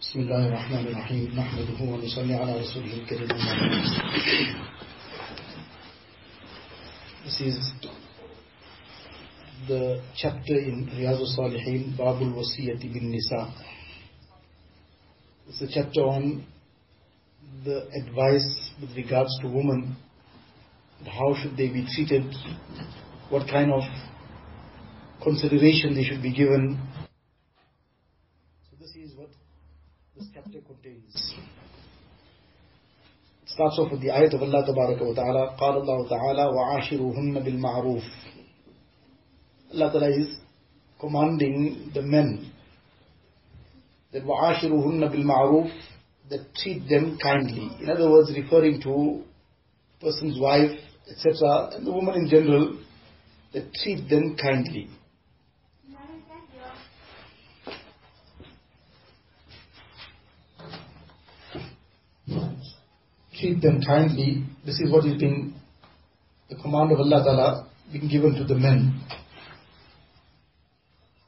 بسم الله الرحمن الرحيم نحمده ونصلي على رسوله الكريم This is the chapter in Riyaz Salihin Babul Wasiyati bin Nisa. It's a chapter on the advice with regards to women, how should they be treated, what kind of consideration they should be given. this chapter contains. It starts off with the ayat of Allah Tabaraka wa Ta'ala, قال الله تعالى وعاشروهن بالمعروف. Allah Ta'ala is commanding the men that وعاشروهن بالمعروف that treat them kindly. In other words, referring to person's wife, etc., and the woman in general, that treat them kindly. treat them kindly. This is what is being, the command of Allah Ta'ala being given to the men.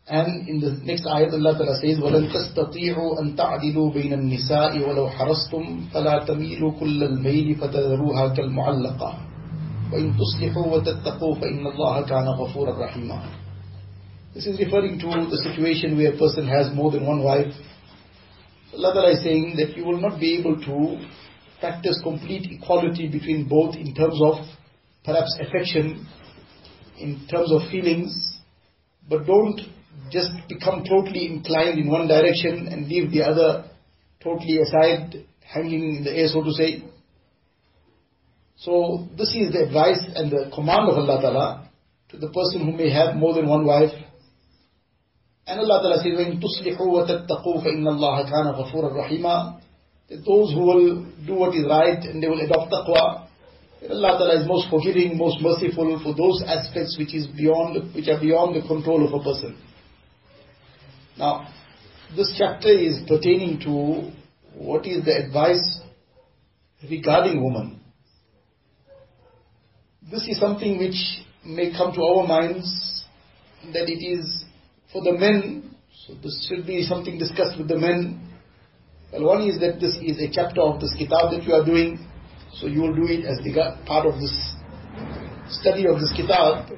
And in the next ayat Allah Ta'ala says, وَلَن تَسْتَطِيعُوا أَن تَعْدِلُوا بَيْنَ النِّسَاءِ وَلَوْ حَرَصْتُمْ فَلَا تَمِيلُوا كُلَّ الْمَيْلِ فَتَذَرُوهَا كَالْمُعَلَّقَةِ وَإِن تُصْلِحُوا وَتَتَّقُوا فَإِنَّ اللَّهَ كَانَ غَفُورًا رَحِيمًا This is referring to the situation where a person has more than one wife. Allah Ta'ala is saying that you will not be able to practice complete equality between both in terms of perhaps affection, in terms of feelings, but don't just become totally inclined in one direction and leave the other totally aside, hanging in the air, so to say. So this is the advice and the command of Allah Ta'ala to the person who may have more than one wife. And Allah Ta'ala says, وَإِن تُصْلِحُوا وَتَتَّقُوا فَإِنَّ اللَّهَ كَانَ غَفُورًا رَحِيمًا that those who will do what is right and they will adopt taqwa, Allah Ta'ala is most forgiving, most merciful for those aspects which is beyond, which are beyond the control of a person. Now, this chapter is pertaining to what is the advice regarding woman. This is something which may come to our minds that it is for the men, so this should be something discussed with the men well, one is that this is a chapter of this kitab that you are doing, so you will do it as the part of this study of this kitab.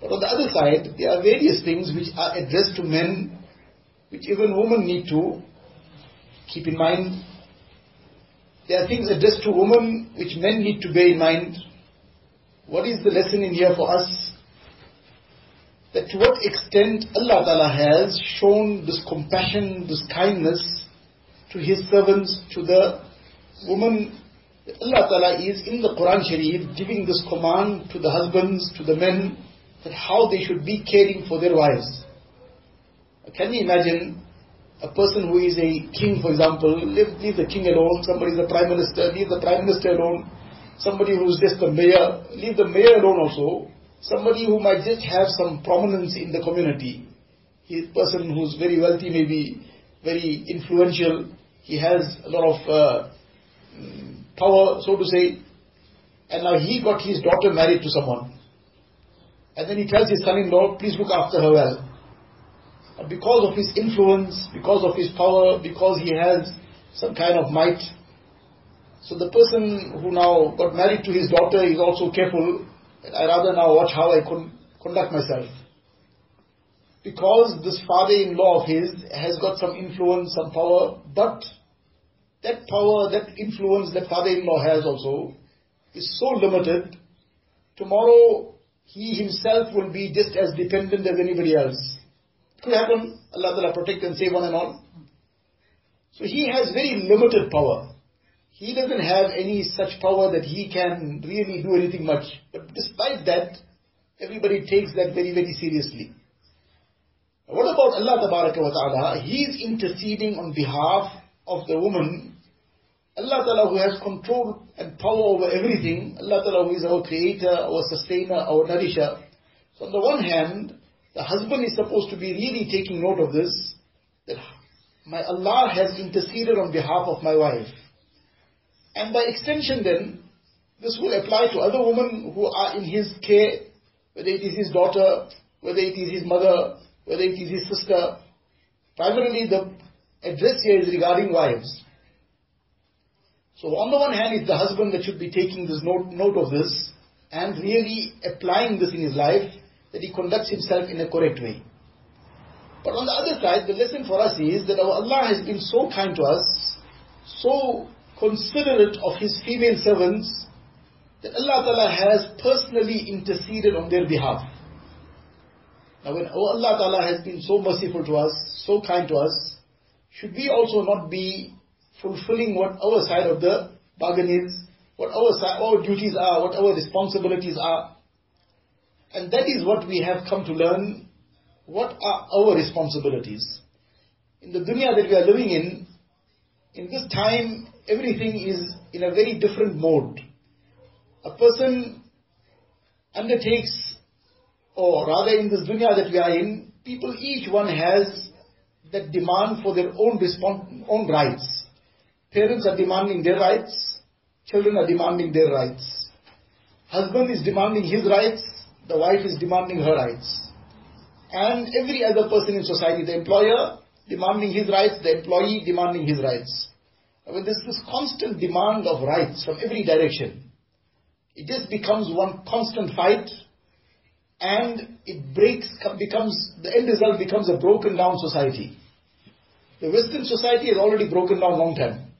But on the other side, there are various things which are addressed to men, which even women need to keep in mind. There are things addressed to women which men need to bear in mind. What is the lesson in here for us? That to what extent Allah Ta'ala has shown this compassion, this kindness, to his servants, to the woman. Allah Ta'ala is in the Quran Sharif giving this command to the husbands, to the men, that how they should be caring for their wives. Can you imagine a person who is a king, for example, leave, leave the king alone, somebody is the prime minister, leave the prime minister alone, somebody who is just the mayor, leave the mayor alone also, somebody who might just have some prominence in the community. A person who's very wealthy, maybe very influential, he has a lot of uh, power, so to say, and now he got his daughter married to someone. And then he tells his son-in-law, please look after her well. Because of his influence, because of his power, because he has some kind of might, so the person who now got married to his daughter is also careful, I rather now watch how I con- conduct myself. Because this father-in-law of his has got some influence, some power, but that power, that influence that father-in-law has also is so limited, tomorrow he himself will be just as dependent as anybody else. Could happen, Allah protect and save one and all. So he has very limited power. He doesn't have any such power that he can really do anything much. But despite that, everybody takes that very, very seriously. What about Allah wa ta'ala? He is interceding on behalf of the woman. Allah Ta'ala who has control and power over everything. Allah Ta'ala who is our creator, our sustainer, our nourisher. So on the one hand, the husband is supposed to be really taking note of this. That my Allah has interceded on behalf of my wife. And by extension then, this will apply to other women who are in his care, whether it is his daughter, whether it is his mother, whether it is his sister. Primarily the address here is regarding wives. So on the one hand, it's the husband that should be taking this note, note of this and really applying this in his life, that he conducts himself in a correct way. But on the other side, the lesson for us is that our Allah has been so kind to us, so considerate of His female servants, that Allah Ta'ala has personally interceded on their behalf. Now when oh, Allah Ta'ala has been so merciful to us, so kind to us, should we also not be fulfilling what our side of the bargain is, what our, side, our duties are, what our responsibilities are? And that is what we have come to learn. What are our responsibilities? In the dunya that we are living in, in this time, everything is in a very different mode. A person undertakes, or rather in this dunya that we are in, people, each one has that demand for their own respons- own rights. Parents are demanding their rights, children are demanding their rights. Husband is demanding his rights, the wife is demanding her rights. And every other person in society, the employer demanding his rights, the employee demanding his rights. I mean, there's this constant demand of rights from every direction. It just becomes one constant fight and it breaks, becomes, the end result becomes a broken down society. The Western society has already broken down long time.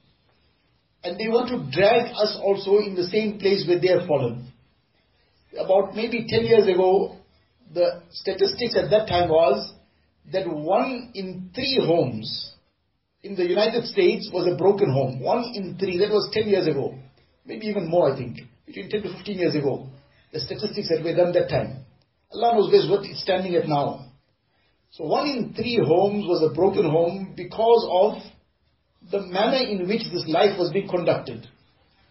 And they want to drag us also in the same place where they have fallen. About maybe 10 years ago, the statistics at that time was that one in three homes in the United States was a broken home. One in three. That was 10 years ago. Maybe even more, I think. Between 10 to 15 years ago. The statistics that were done that time. Allah knows best what it's standing at now. So one in three homes was a broken home because of the manner in which this life was being conducted.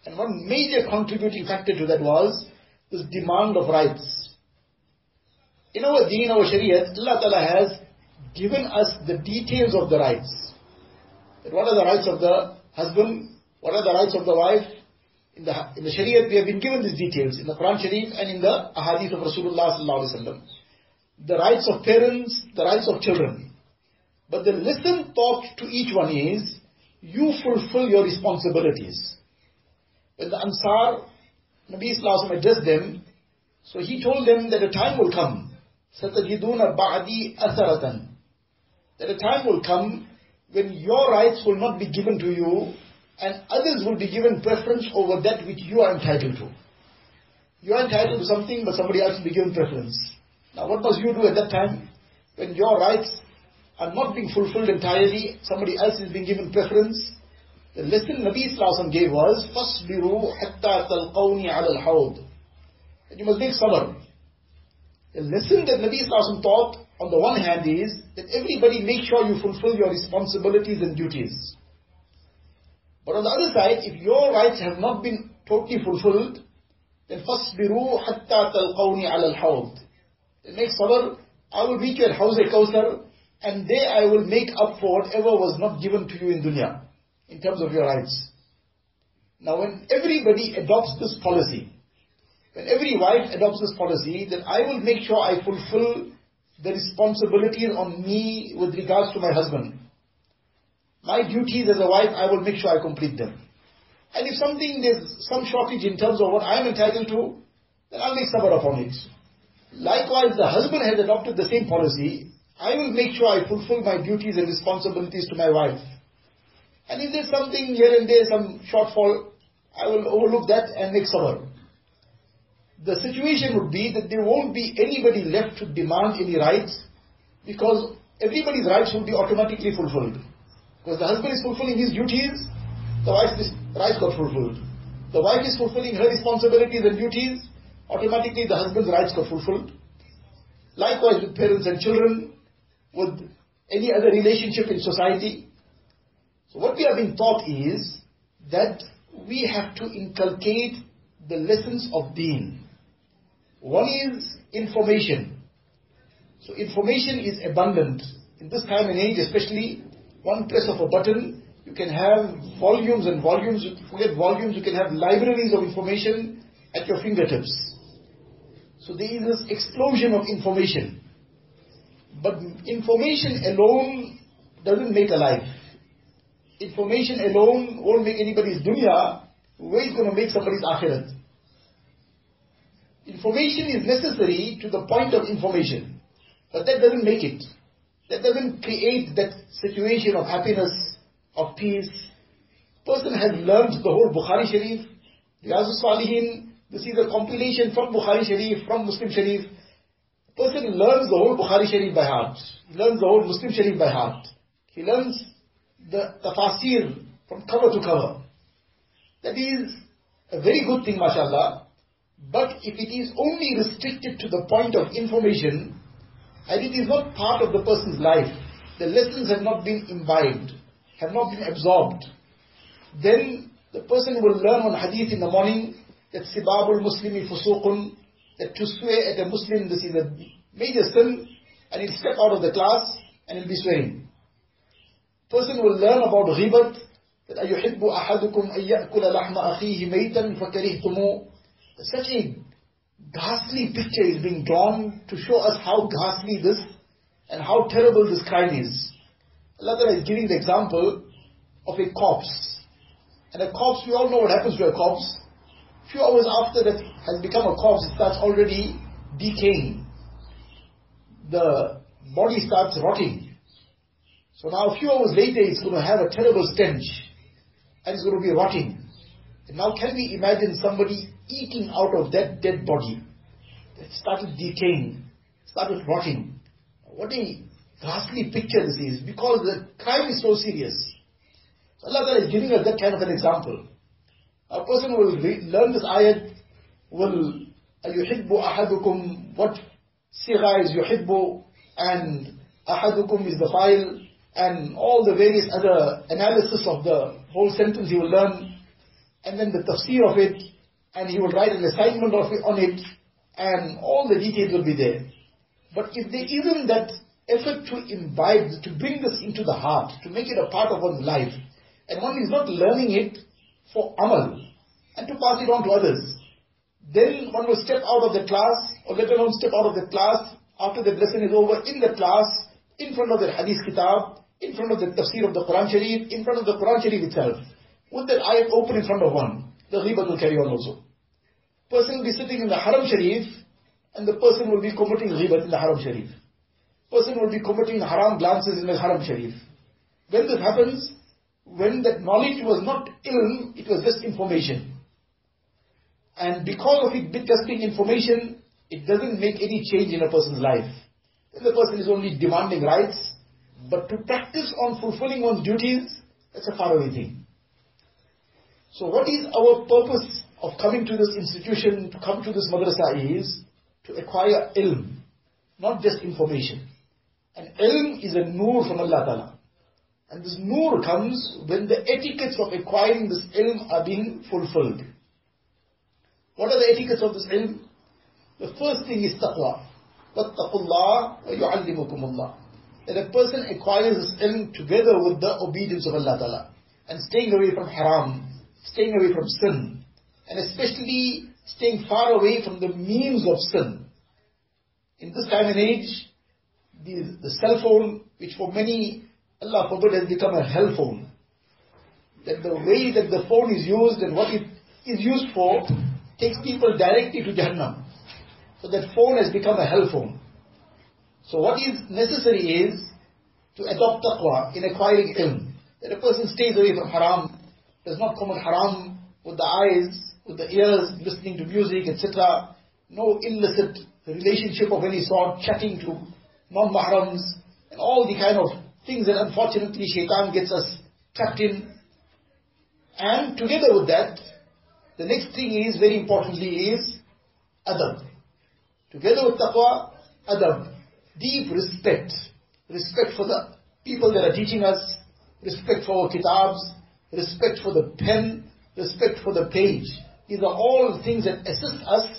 And one major contributing factor to that was this demand of rights. In our deen, our Shariat, Allah Ta'ala has given us the details of the rights. That what are the rights of the husband, what are the rights of the wife. In the, in the Shariat, we have been given these details in the Quran Sharif and in the Ahadith of Rasulullah Sallallahu Alaihi Wasallam. The rights of parents, the rights of children. But the lesson taught to each one is, you fulfill your responsibilities. When the Ansar, Nabi Sallallahu addressed them, so he told them that a time will come, سَتَجِدُونَ بَعْدِي أَثَرَةً That a time will come when your rights will not be given to you and others will be given preference over that which you are entitled to. You are entitled to something but somebody else will be given preference. Now what must you do at that time? When your rights are not being fulfilled entirely, somebody else is being given preference. The lesson Nabi Sallallahu gave was, فَاصْبِرُوا حَتَّى تَلْقَوْنِي عَلَى الْحَوْضِ That you must make sabr. The lesson that Nabi Sallallahu taught on the one hand is that everybody make sure you fulfill your responsibilities and duties. But on the other side, if your rights have not been totally fulfilled, then فَاصْبِرُوا حَتَّى تَلْقَوْنِي عَلَى الْحَوْضِ Then make sabr, I will meet you at Hawz al-Kawthar, and there I will make up for whatever was not given to you in dunya, in terms of your rights. Now when everybody adopts this policy, when every wife adopts this policy, then I will make sure I fulfill the responsibilities on me with regards to my husband. My duties as a wife, I will make sure I complete them. And if something, there's some shortage in terms of what I am entitled to, then I'll make sabr upon it. Likewise, the husband has adopted the same policy. I will make sure I fulfill my duties and responsibilities to my wife. And if there's something here and there, some shortfall, I will overlook that and make sabr the situation would be that there won't be anybody left to demand any rights because everybody's rights will be automatically fulfilled. Because the husband is fulfilling his duties, the wife's rights got fulfilled. The wife is fulfilling her responsibilities and duties, automatically the husband's rights got fulfilled. Likewise with parents and children, with any other relationship in society. So what we are being taught is that we have to inculcate the lessons of deen. One is information. So information is abundant. In this time and age, especially, one press of a button, you can have volumes and volumes, forget volumes, you can have libraries of information at your fingertips. So there is this explosion of information. But information alone doesn't make a life. information alone won't make anybody's dunya, where is going to make somebody's akhirat? Information is necessary to the point of information, but that doesn't make it. That doesn't create that situation of happiness, of peace. Person has learned the whole Bukhari Sharif, the Riyaz Salihin, this is a compilation from Bukhari Sharif, from Muslim Sharif. Person learns the whole Bukhari Sharif by heart. He learns the whole Muslim Sharif by heart. He learns the tafsir from cover to cover. That is a very good thing, mashallah. But if it is only restricted to the point of information, and it is not part of the person's life, the lessons have not been imbibed, have not been absorbed, then the person will learn on hadith in the morning that sibabul muslimi fusuqun, that to swear at a Muslim, this is a major sin, and he'll step out of the class and he'll be swearing. Person will learn about ghibat, that أَيُحِبُّ أَحَدُكُمْ أَن يَأْكُلَ لَحْمَ أَخِيهِ مَيْتًا فَكَرِهْتُمُ Such a ghastly picture is being drawn to show us how ghastly this and how terrible this crime is. Allah is giving the example of a corpse. And a corpse, we all know what happens to a corpse. A few hours after that has become a corpse, it starts already decaying. The body starts rotting. So now a few hours later it's going to have a terrible stench and it's going to be rotting. And now can we imagine somebody eating out of that dead body that started decaying, started rotting. What a ghastly picture this is because the crime is so serious. So Allah Ta'ala is giving us that kind of an example. A person will read, learn this ayat will يحب ahadukum? what siga is يحب and ahadukum is the fa'il and all the various other analysis of the whole sentence you will learn and then the tafsir of it and he will write an assignment of on it and all the details will be there. But if there isn't that effort to imbibe, to bring this into the heart, to make it a part of one's life, and one is not learning it for amal and to pass it on to others. Then one will step out of the class, or let alone step out of the class after the lesson is over in the class, in front of the hadith kitab, in front of the tafsir of the Quran Sharif, in front of the Quran Sharif itself. With that ayat open in front of one, the ghibat will carry on also. Person will be sitting in the Haram Sharif, and the person will be committing ghibat in the Haram Sharif. Person will be committing haram glances in the Haram Sharif. When this happens, when that knowledge was not ilm, it was just information. And because of it just being information, it doesn't make any change in a person's life. Then the person is only demanding rights, but to practice on fulfilling one's duties, that's a faraway thing. So what is our purpose of coming to this institution, to come to this madrasa is to acquire ilm, not just information. And ilm is a nur from Allah Ta'ala. And this nur comes when the etiquettes of acquiring this ilm are being fulfilled. What are the etiquettes of this ilm? The first thing is taqwa. وَاتَّقُوا اللَّهِ وَيُعَلِّمُكُمُ اللَّهِ That a person acquires this ilm together with the obedience of Allah Ta'ala. And staying away from haram, staying away from sin. And especially staying far away from the means of sin. In this time and age, the, the cell phone, which for many Allah forbid has become a hell phone. That the way that the phone is used and what it is used for takes people directly to Jahannam. So that phone has become a hell phone. So what is necessary is to adopt taqwa in acquiring ilm. That a person stays away from haram, does not commit haram with the eyes, with the ears, listening to music, etc. No illicit relationship of any sort, chatting to non-mahrams, and all the kind of things that unfortunately shaitan gets us trapped in. And together with that, the next thing is, very importantly, is adab. Together with taqwa, adab. Deep respect. Respect for the people that are teaching us, respect for our kitabs, respect for the pen, respect for the page. These are all things that assist us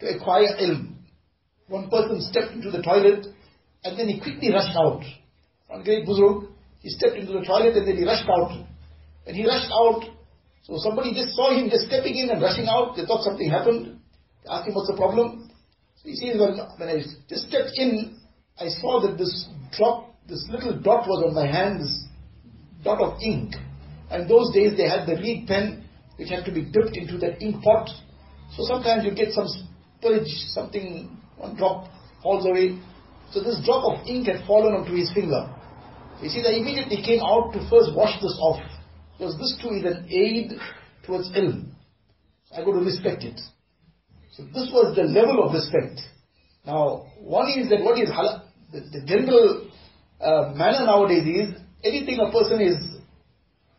to acquire ilm. One person stepped into the toilet and then he quickly rushed out. One great buzurg, he stepped into the toilet and then he rushed out. When he rushed out, so somebody just saw him just stepping in and rushing out. They thought something happened. They asked him, what's the problem? So he says, well, when I just stepped in, I saw that this drop, this little dot was on my hand, this dot of ink. And those days they had the reed pen, which had to be dipped into that ink pot. So sometimes you get some spillage, something, one drop falls away. So this drop of ink had fallen onto his finger. You see, they immediately came out to first wash this off. Because this too is an aid towards ilm. I got to respect it. So this was the level of respect. Now, one is that what is halal, the, the general uh, manner nowadays is anything a person is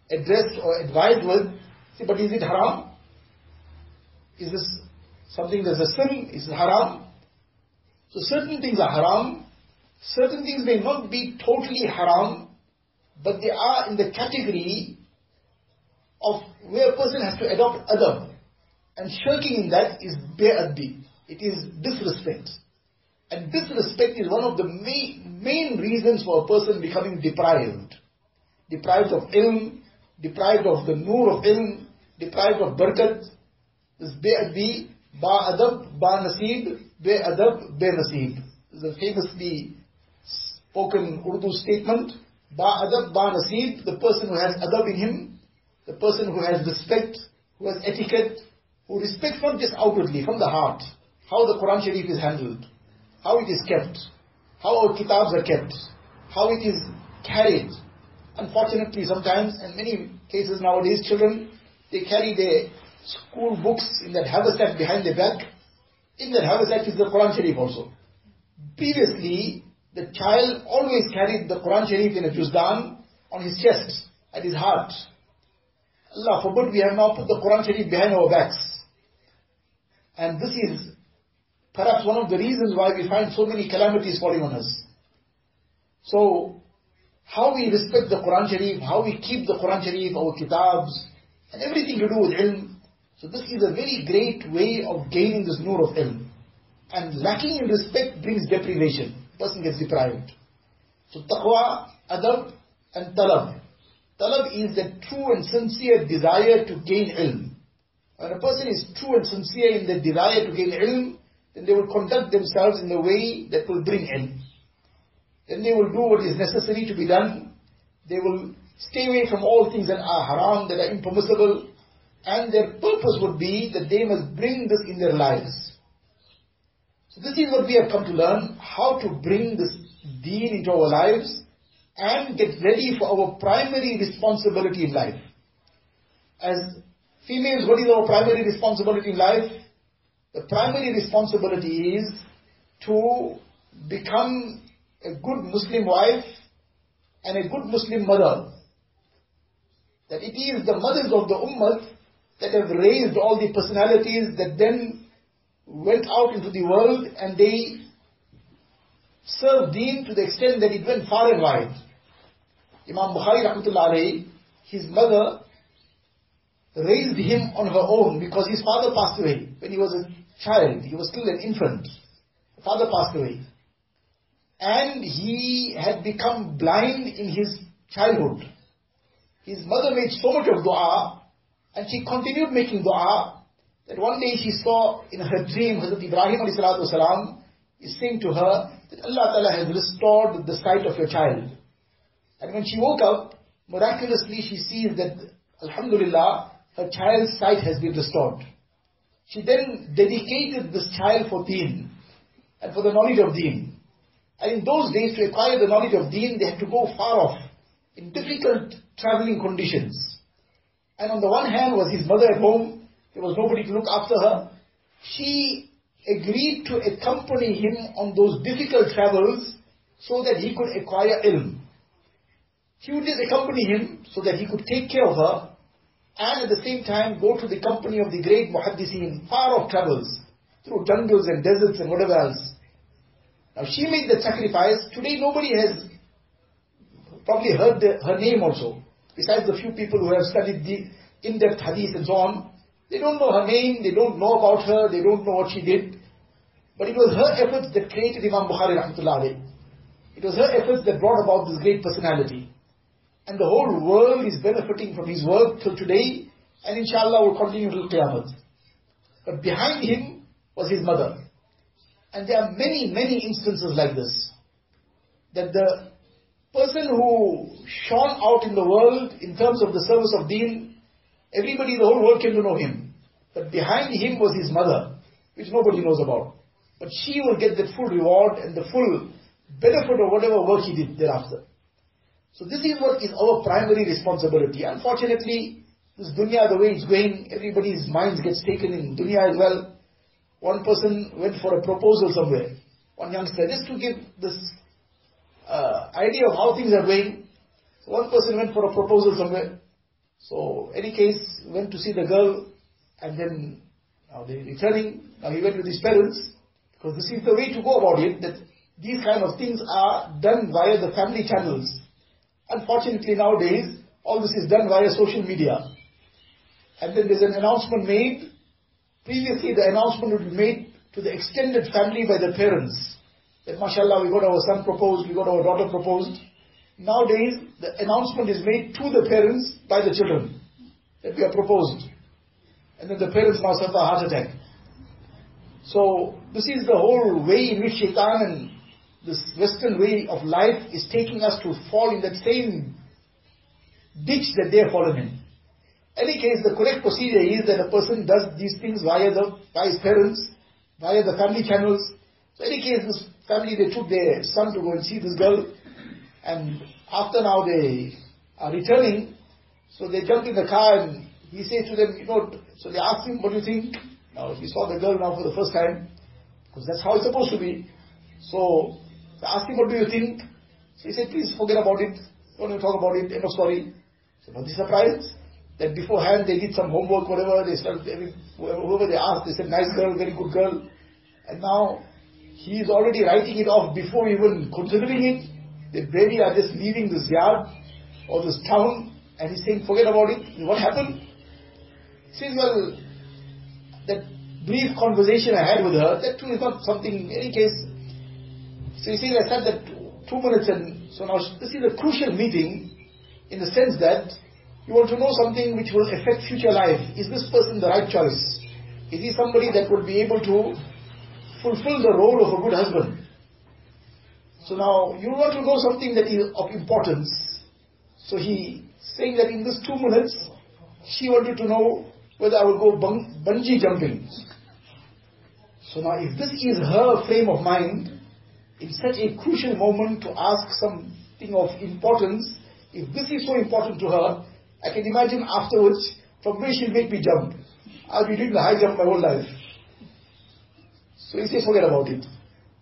addressed or advised with, see, but is it haram? Is this something that's a sin? Is it haram? So certain things are haram, certain things may not be totally haram, but they are in the category of where a person has to adopt adab. And shirking in that is be'addi. It is disrespect. And disrespect is one of the main, main reasons for a person becoming deprived. Deprived of ilm, deprived of the nur of ilm, deprived of barakat. This be'addi, ba'adab, ba-nasib, be'adab, is a famously spoken Urdu statement. Ba'adab, ba-nasib, the person who has adab in him, the person who has respect, who has etiquette, who respects not just outwardly, from the heart, how the Quran Sharif is handled how it is kept, how our kitabs are kept, how it is carried. Unfortunately, sometimes, in many cases nowadays, children, they carry their school books in that haversack behind their back. In that haversack is the Quran Sharif also. Previously, the child always carried the Quran Sharif in a juzdan on his chest, at his heart. Allah forbid we have now put the Quran Sharif behind our backs. And this is perhaps one of the reasons why we find so many calamities falling on us. So, how we respect the Quran Sharif, how we keep the Quran Sharif, our kitabs, and everything to do with ilm. So this is a very great way of gaining this nur of ilm. And lacking in respect brings deprivation. Person gets deprived. So taqwa, adab, and talab. Talab is the true and sincere desire to gain ilm. When a person is true and sincere in the desire to gain ilm, then they will conduct themselves in a way that will bring ilm. Then they will do what is necessary to be done. They will stay away from all things that are haram, that are impermissible. And their purpose would be that they must bring this in their lives. So this is what we have come to learn, how to bring this deen into our lives and get ready for our primary responsibility in life. As females, what is our primary responsibility in life? The primary responsibility is to become a good Muslim wife and a good Muslim mother. That it is the mothers of the ummah that have raised all the personalities that then went out into the world and they served deen to the extent that it went far and wide. Imam Bukhari rahmatullah his mother raised him on her own because his father passed away when he was a child. He was still an infant. Father passed away. And he had become blind in his childhood. His mother made so much of dua, and she continued making dua, that one day she saw in her dream, Hazrat Ibrahim والسلام, is saying to her, that Allah Ta'ala has restored the sight of your child. And when she woke up, miraculously she sees that, Alhamdulillah, her child's sight has been restored. She then dedicated this child for deen and for the knowledge of deen. And in those days, to acquire the knowledge of deen, they had to go far off in difficult traveling conditions. And on the one hand was his mother at home, there was nobody to look after her. She agreed to accompany him on those difficult travels so that he could acquire ilm. She would just accompany him so that he could take care of her and at the same time go to the company of the great muhaddiseen, far off travels, through jungles and deserts and whatever else. Now she made that sacrifice. Today nobody has probably heard the, her name also. Besides the few people who have studied the in-depth hadith and so on. They don't know her name, they don't know about her, they don't know what she did. But it was her efforts that created Imam Bukhari rahmatullah It was her efforts that brought about this great personality. And the whole world is benefiting from his work till today, and inshallah will continue till Qiyamah. But behind him was his mother. And there are many, many instances like this. That the person who shone out in the world in terms of the service of deen, everybody in the whole world came to know him. But behind him was his mother, which nobody knows about. But she will get the full reward and the full benefit of whatever work he did thereafter. So this is what is our primary responsibility. Unfortunately, this dunya, the way it's going, everybody's minds gets taken in dunya as well. One person went for a proposal somewhere. One youngster, just to give this uh, idea of how things are going. One person went for a proposal somewhere. So any case, went to see the girl, and then now they're returning. Now he went with his parents, because this is the way to go about it, that these kind of things are done via the family channels. Unfortunately nowadays, all this is done via social media. And then there's an announcement made. Previously the announcement would be made to the extended family by the parents. That mashallah, we got our son proposed, we got our daughter proposed. Nowadays, the announcement is made to the parents by the children. That we are proposed. And then the parents now suffer a heart attack. So, this is the whole way in which shaitan and this western way of life is taking us to fall in that same ditch that they have fallen in. Any case, the correct procedure is that a person does these things via the by his parents, via the family channels. So any case, this family they took their son to go and see this girl, and after now they are returning, so they jump in the car and he says to them, you know, so they ask him, what do you think? Now he saw the girl now for the first time, because that's how it's supposed to be. So they asked him, what do you think? So he said, please forget about it. Don't even talk about it. End of story. So not surprised that beforehand they did some homework, whatever. They started, whoever they asked, they said, nice girl, very good girl. And now he is already writing it off before even considering it. They barely are just leaving this yard or this town and he's saying, forget about it. What happened? He says, well, that brief conversation I had with her, that too is not something, in any case, so you see, I said that two minutes and so now this is a crucial meeting in the sense that you want to know something which will affect future life. Is this person the right choice? Is he somebody that would be able to fulfill the role of a good husband? So now you want to know something that is of importance. So he saying that in this two minutes, she wanted to know whether I will go bungee jumping. So now if this is her frame of mind, in such a crucial moment to ask something of importance, if this is so important to her, I can imagine afterwards from where she'll make me jump. I'll be doing the high jump my whole life. So he says, forget about it.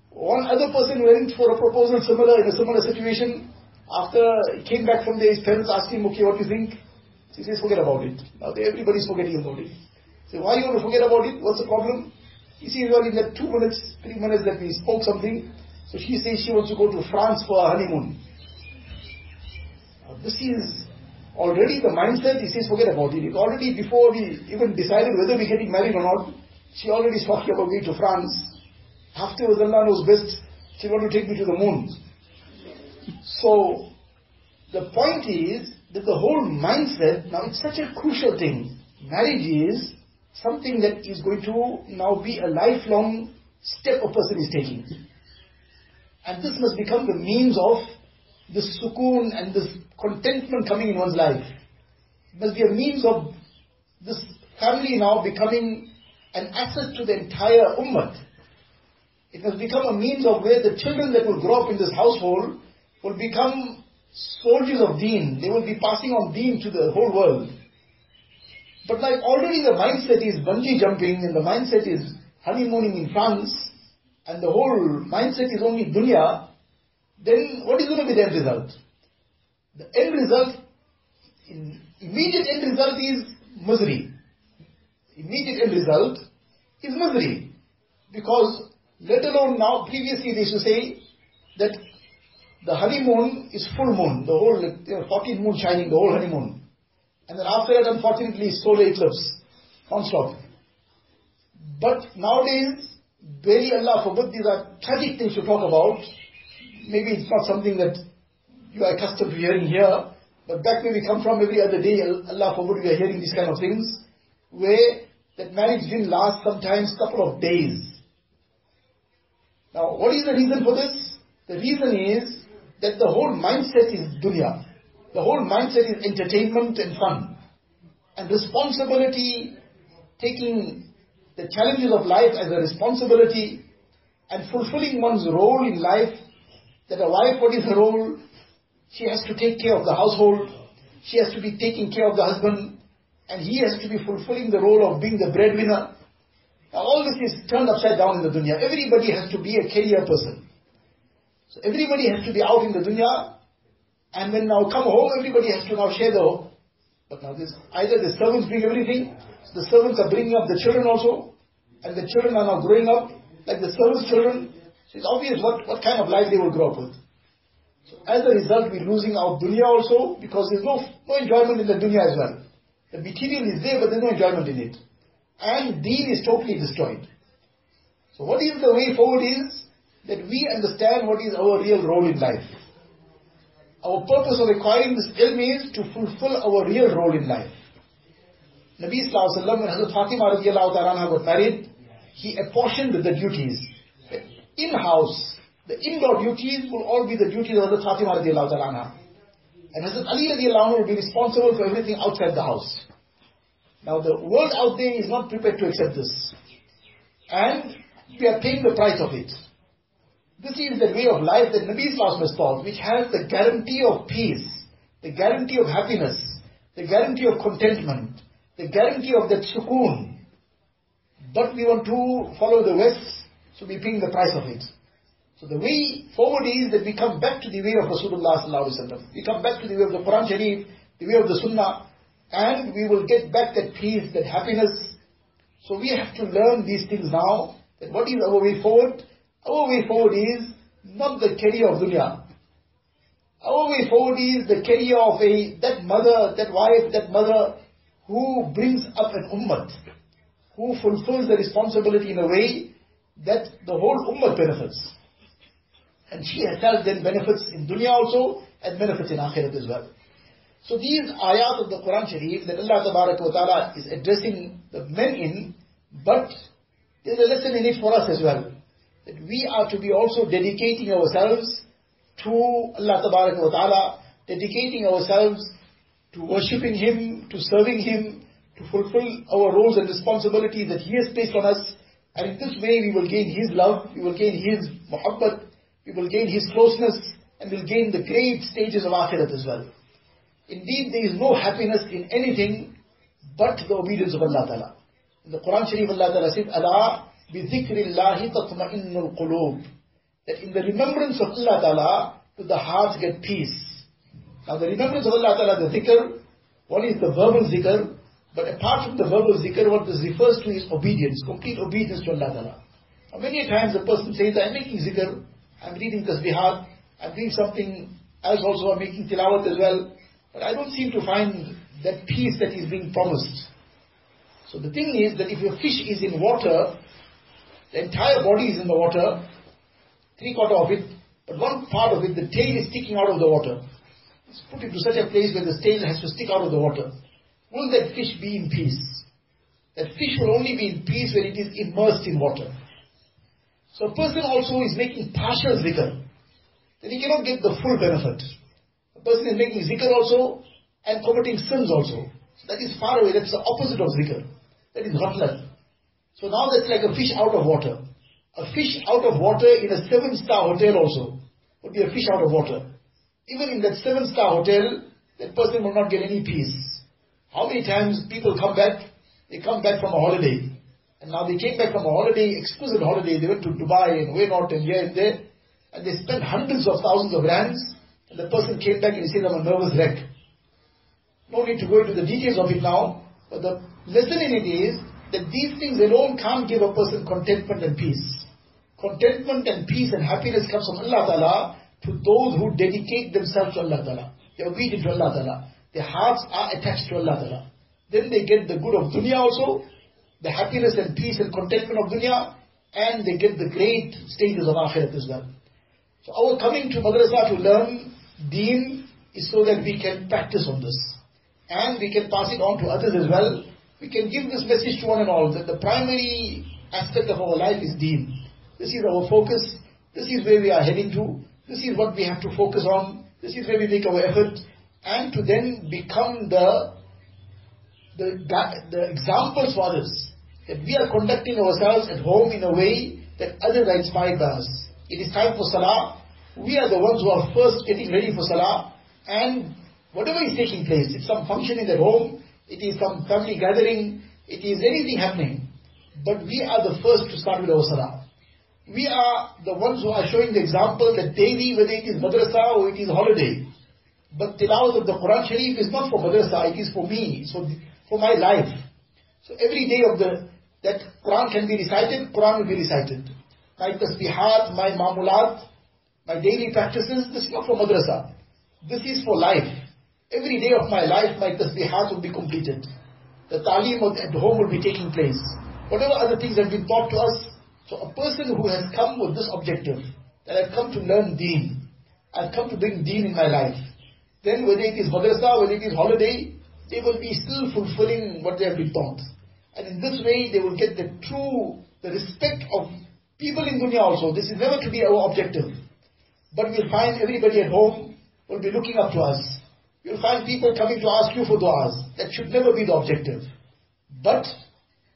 One other person went for a proposal similar, in a similar situation. After he came back from there, his parents asked him, okay, what do you think? He says, forget about it. Now everybody's forgetting about it. So why you want to forget about it? What's the problem? He says, well, in that two minutes, three minutes that we spoke something, so she says she wants to go to France for a honeymoon. Now this is already the mindset, he says forget about it. it. Already before we even decided whether we're getting married or not, she already spoke about going to France. Afterwards Allah knows best, she want to take me to the moon. So, the point is that the whole mindset, now it's such a crucial thing. Marriage is something that is going to now be a lifelong step a person is taking. And this must become the means of this sukoon and this contentment coming in one's life. It must be a means of this family now becoming an asset to the entire ummah. It must become a means of where the children that will grow up in this household will become soldiers of deen. They will be passing on deen to the whole world. But like already the mindset is bungee jumping and the mindset is honeymooning in France, and the whole mindset is only dunya, then what is going to be the end result? The end result, immediate end result is misery. Immediate end result is misery. Because let alone now, previously they used to say that the honeymoon is full moon, the whole, you know, 14 moon shining, the whole honeymoon. And then after that, unfortunately, solar eclipse, non-stop. But nowadays, very Allah forbid, these are tragic things to talk about. Maybe it's not something that you are accustomed to hearing here, but back where we come from every other day, Allah forbid we are hearing these kind of things, where that marriage didn't last sometimes couple of days. Now, what is the reason for this? The reason is that the whole mindset is dunya. The whole mindset is entertainment and fun. And responsibility, taking the challenges of life as a responsibility and fulfilling one's role in life, that a wife, what is her role? She has to take care of the household, she has to be taking care of the husband, and he has to be fulfilling the role of being the breadwinner. Now all this is turned upside down in the dunya. Everybody has to be a career person. So everybody has to be out in the dunya, and when now come home, everybody has to now share the home. But now this, either the servants bring everything, so the servants are bringing up the children also, and the children are now growing up like the servants' children. So it's obvious what, what kind of life they will grow up with. So as a result, we're losing our dunya also, because there's no, no enjoyment in the dunya as well. The material is there, but there's no enjoyment in it. And deen is totally destroyed. So what is the way forward is, that we understand what is our real role in life. Our purpose of acquiring this ilm is to fulfill our real role in life. Nabi Sallallahu Alaihi Wasallam, when Hazrat Fatima radiallahu got married, he apportioned the duties. In-house, the indoor duties will all be the duties of Hazrat Fatima radiallahu. And Hazrat Ali radiallahu will be responsible for everything outside the house. Now the world out there is not prepared to accept this. And we are paying the price of it. This is the way of life that Nabi Islam has taught, which has the guarantee of peace, the guarantee of happiness, the guarantee of contentment, the guarantee of that sukoon. But we want to follow the West, so we're paying the price of it. So the way forward is that we come back to the way of Rasulullah sallallahu We come back to the way of the Quran Sharif, the way of the Sunnah, and we will get back that peace, that happiness. So we have to learn these things now, that what is our way forward, our way forward is not the career of dunya. Our way forward is the career of a, that mother, that wife, that mother who brings up an ummah, who fulfills the responsibility in a way that the whole ummah benefits. And she herself then benefits in dunya also and benefits in akhirat as well. So these ayat of the Quran Sharif that Allah ta'ala is addressing the men in, but there's a lesson in it for us as well that we are to be also dedicating ourselves to Allah ta'ala, dedicating ourselves to worshipping Him, to serving Him, to fulfill our roles and responsibilities that He has placed on us. And in this way we will gain His love, we will gain His muhabbat, we will gain His closeness, and we'll gain the great stages of akhirat as well. Indeed, there is no happiness in anything but the obedience of Allah Ta'ala. In the Quran Sharif, Allah Ta'ala said, Allah بِذِكْرِ اللَّهِ تَطْمَئِنُّ الْقُلُوبِ That in the remembrance of Allah Ta'ala, the hearts get peace. Now the remembrance of Allah Ta'ala, the zikr, one is the verbal zikr, but apart from the verbal zikr, what this refers to is obedience, complete obedience to Allah Ta'ala. Now many times a person says, I'm making zikr, I'm reading tasbihat, I'm doing something else also, I'm making tilawat as well, but I don't seem to find that peace that is being promised. So the thing is that if your fish is in water, the entire body is in the water, three quarter of it, but one part of it, the tail is sticking out of the water. It's put into such a place where the tail has to stick out of the water. Will that fish be in peace? That fish will only be in peace when it is immersed in water. So a person also is making partial zikr. Then he cannot get the full benefit. A person is making zikr also and committing sins also. So that is far away. That's the opposite of zikr. That is ghaflat. So now that's like a fish out of water. A fish out of water in a seven star hotel also would be a fish out of water. Even in that seven star hotel, that person will not get any peace. How many times people come back, they come back from a holiday. And now they came back from a holiday, exquisite holiday, they went to Dubai and where not and here and there. And they spent hundreds of thousands of rands. And the person came back and he said, I'm a nervous wreck. No need to go into the details of it now. But the lesson in it is that these things alone can't give a person contentment and peace. Contentment and peace and happiness comes from Allah Ta'ala to those who dedicate themselves to Allah Ta'ala. They are obedient to Allah Ta'ala. Their hearts are attached to Allah Ta'ala. Then they get the good of dunya also, the happiness and peace and contentment of dunya, and they get the great stages of akhirat as well. So our coming to madrasa to learn deen is so that we can practice on this. And we can pass it on to others as well we can give this message to one and all that the primary aspect of our life is deen. This is our focus. This is where we are heading to. This is what we have to focus on. This is where we make our effort. And to then become the, the, the examples for others. That we are conducting ourselves at home in a way that others are inspired by us. It is time for Salah. We are the ones who are first getting ready for Salah. And whatever is taking place, it's some function in the home, it is some family gathering, it is anything happening. But we are the first to start with our Salah. We are the ones who are showing the example that daily, whether it is madrasa or it is holiday. But tilawat of the Quran Sharif is not for madrasa, it is for me, so for my life. So every day of the, that Quran can be recited, Quran will be recited. My tasbihat, my mamulat, my daily practices, this is not for madrasa. This is for life. Every day of my life, my tasbihat will be completed. The talim at home will be taking place. Whatever other things have been taught to us, so a person who has come with this objective, that I've come to learn deen, I've come to bring deen in my life, then whether it is madrasa, whether it is holiday, they will be still fulfilling what they have been taught. And in this way, they will get the true, the respect of people in dunya also. This is never to be our objective. But we'll find everybody at home will be looking up to us. You'll find people coming to ask you for du'as. That should never be the objective. But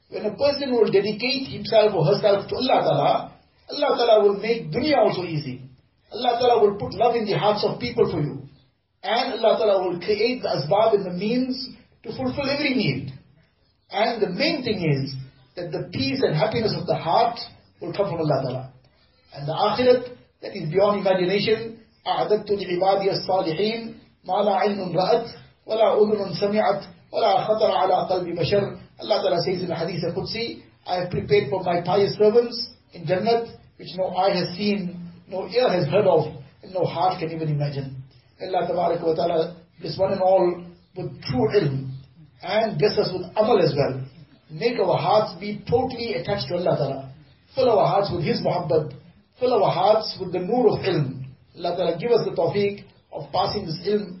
when a person will dedicate himself or herself to Allah Ta'ala, Allah Ta'ala will make dunya also easy. Allah Ta'ala will put love in the hearts of people for you. And Allah Ta'ala will create the asbab and the means to fulfill every need. And the main thing is that the peace and happiness of the heart will come from Allah Ta'ala. And the akhirat, that is beyond imagination, أعددت لعبادي الصالحين ما لا عين رأت ولا أذن سمعت ولا خطر على قلب بشر Allah Ta'ala says in the Hadith al-Qudsi, I have prepared for my pious servants in Jannat, which no eye has seen, no ear has heard of, and no heart can even imagine. Allah Ta'ala bless one and all with true ilm, and bless us with amal as well. Make our hearts be totally attached to Allah Ta'ala. Fill our hearts with His muhabbat. Fill our hearts with the nur of ilm. Allah Ta'ala give us the tawfiq of passing this ilm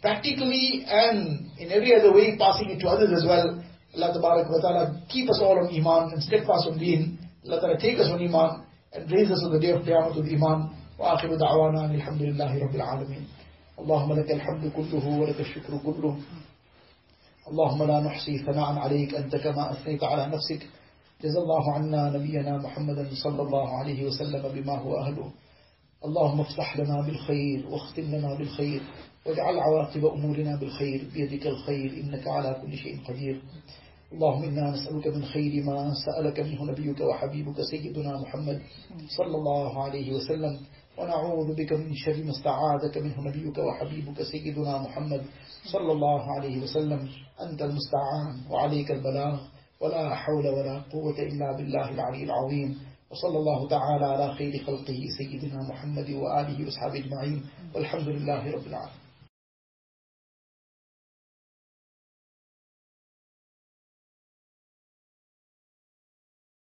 practically and in every other way passing it to others as well. Allah wa ta'ala keep us all on Iman and steadfast on Deen. Allah ta'ala take us on Iman and raise us on the day of Qiyamah with Iman. وآخر دعوانا أن الحمد لله رب العالمين اللهم لك الحمد كله ولك الشكر كله اللهم لا نحصي ثناء عليك أنت كما أثنيت على نفسك. جزا الله عنا نبينا محمدا صلى الله عليه وسلم بما هو أهله. اللهم افتح لنا بالخير واختم لنا بالخير واجعل عواقب أمورنا بالخير. بيدك الخير إنك على كل شيء قدير. اللهم إنا نسألك من خير ما سألك منه نبيك وحبيبك سيدنا محمد صلى الله عليه وسلم. ونعوذ بك من شر ما استعاذك منه نبيك وحبيبك سيدنا محمد صلى الله عليه وسلم أنت المستعان وعليك البلاغ ولا حول ولا قوة إلا بالله العلي العظيم. وصلى الله تعالى على خير خلقه سيدنا محمد وآله وأصحابه أجمعين. والحمد لله رب العالمين.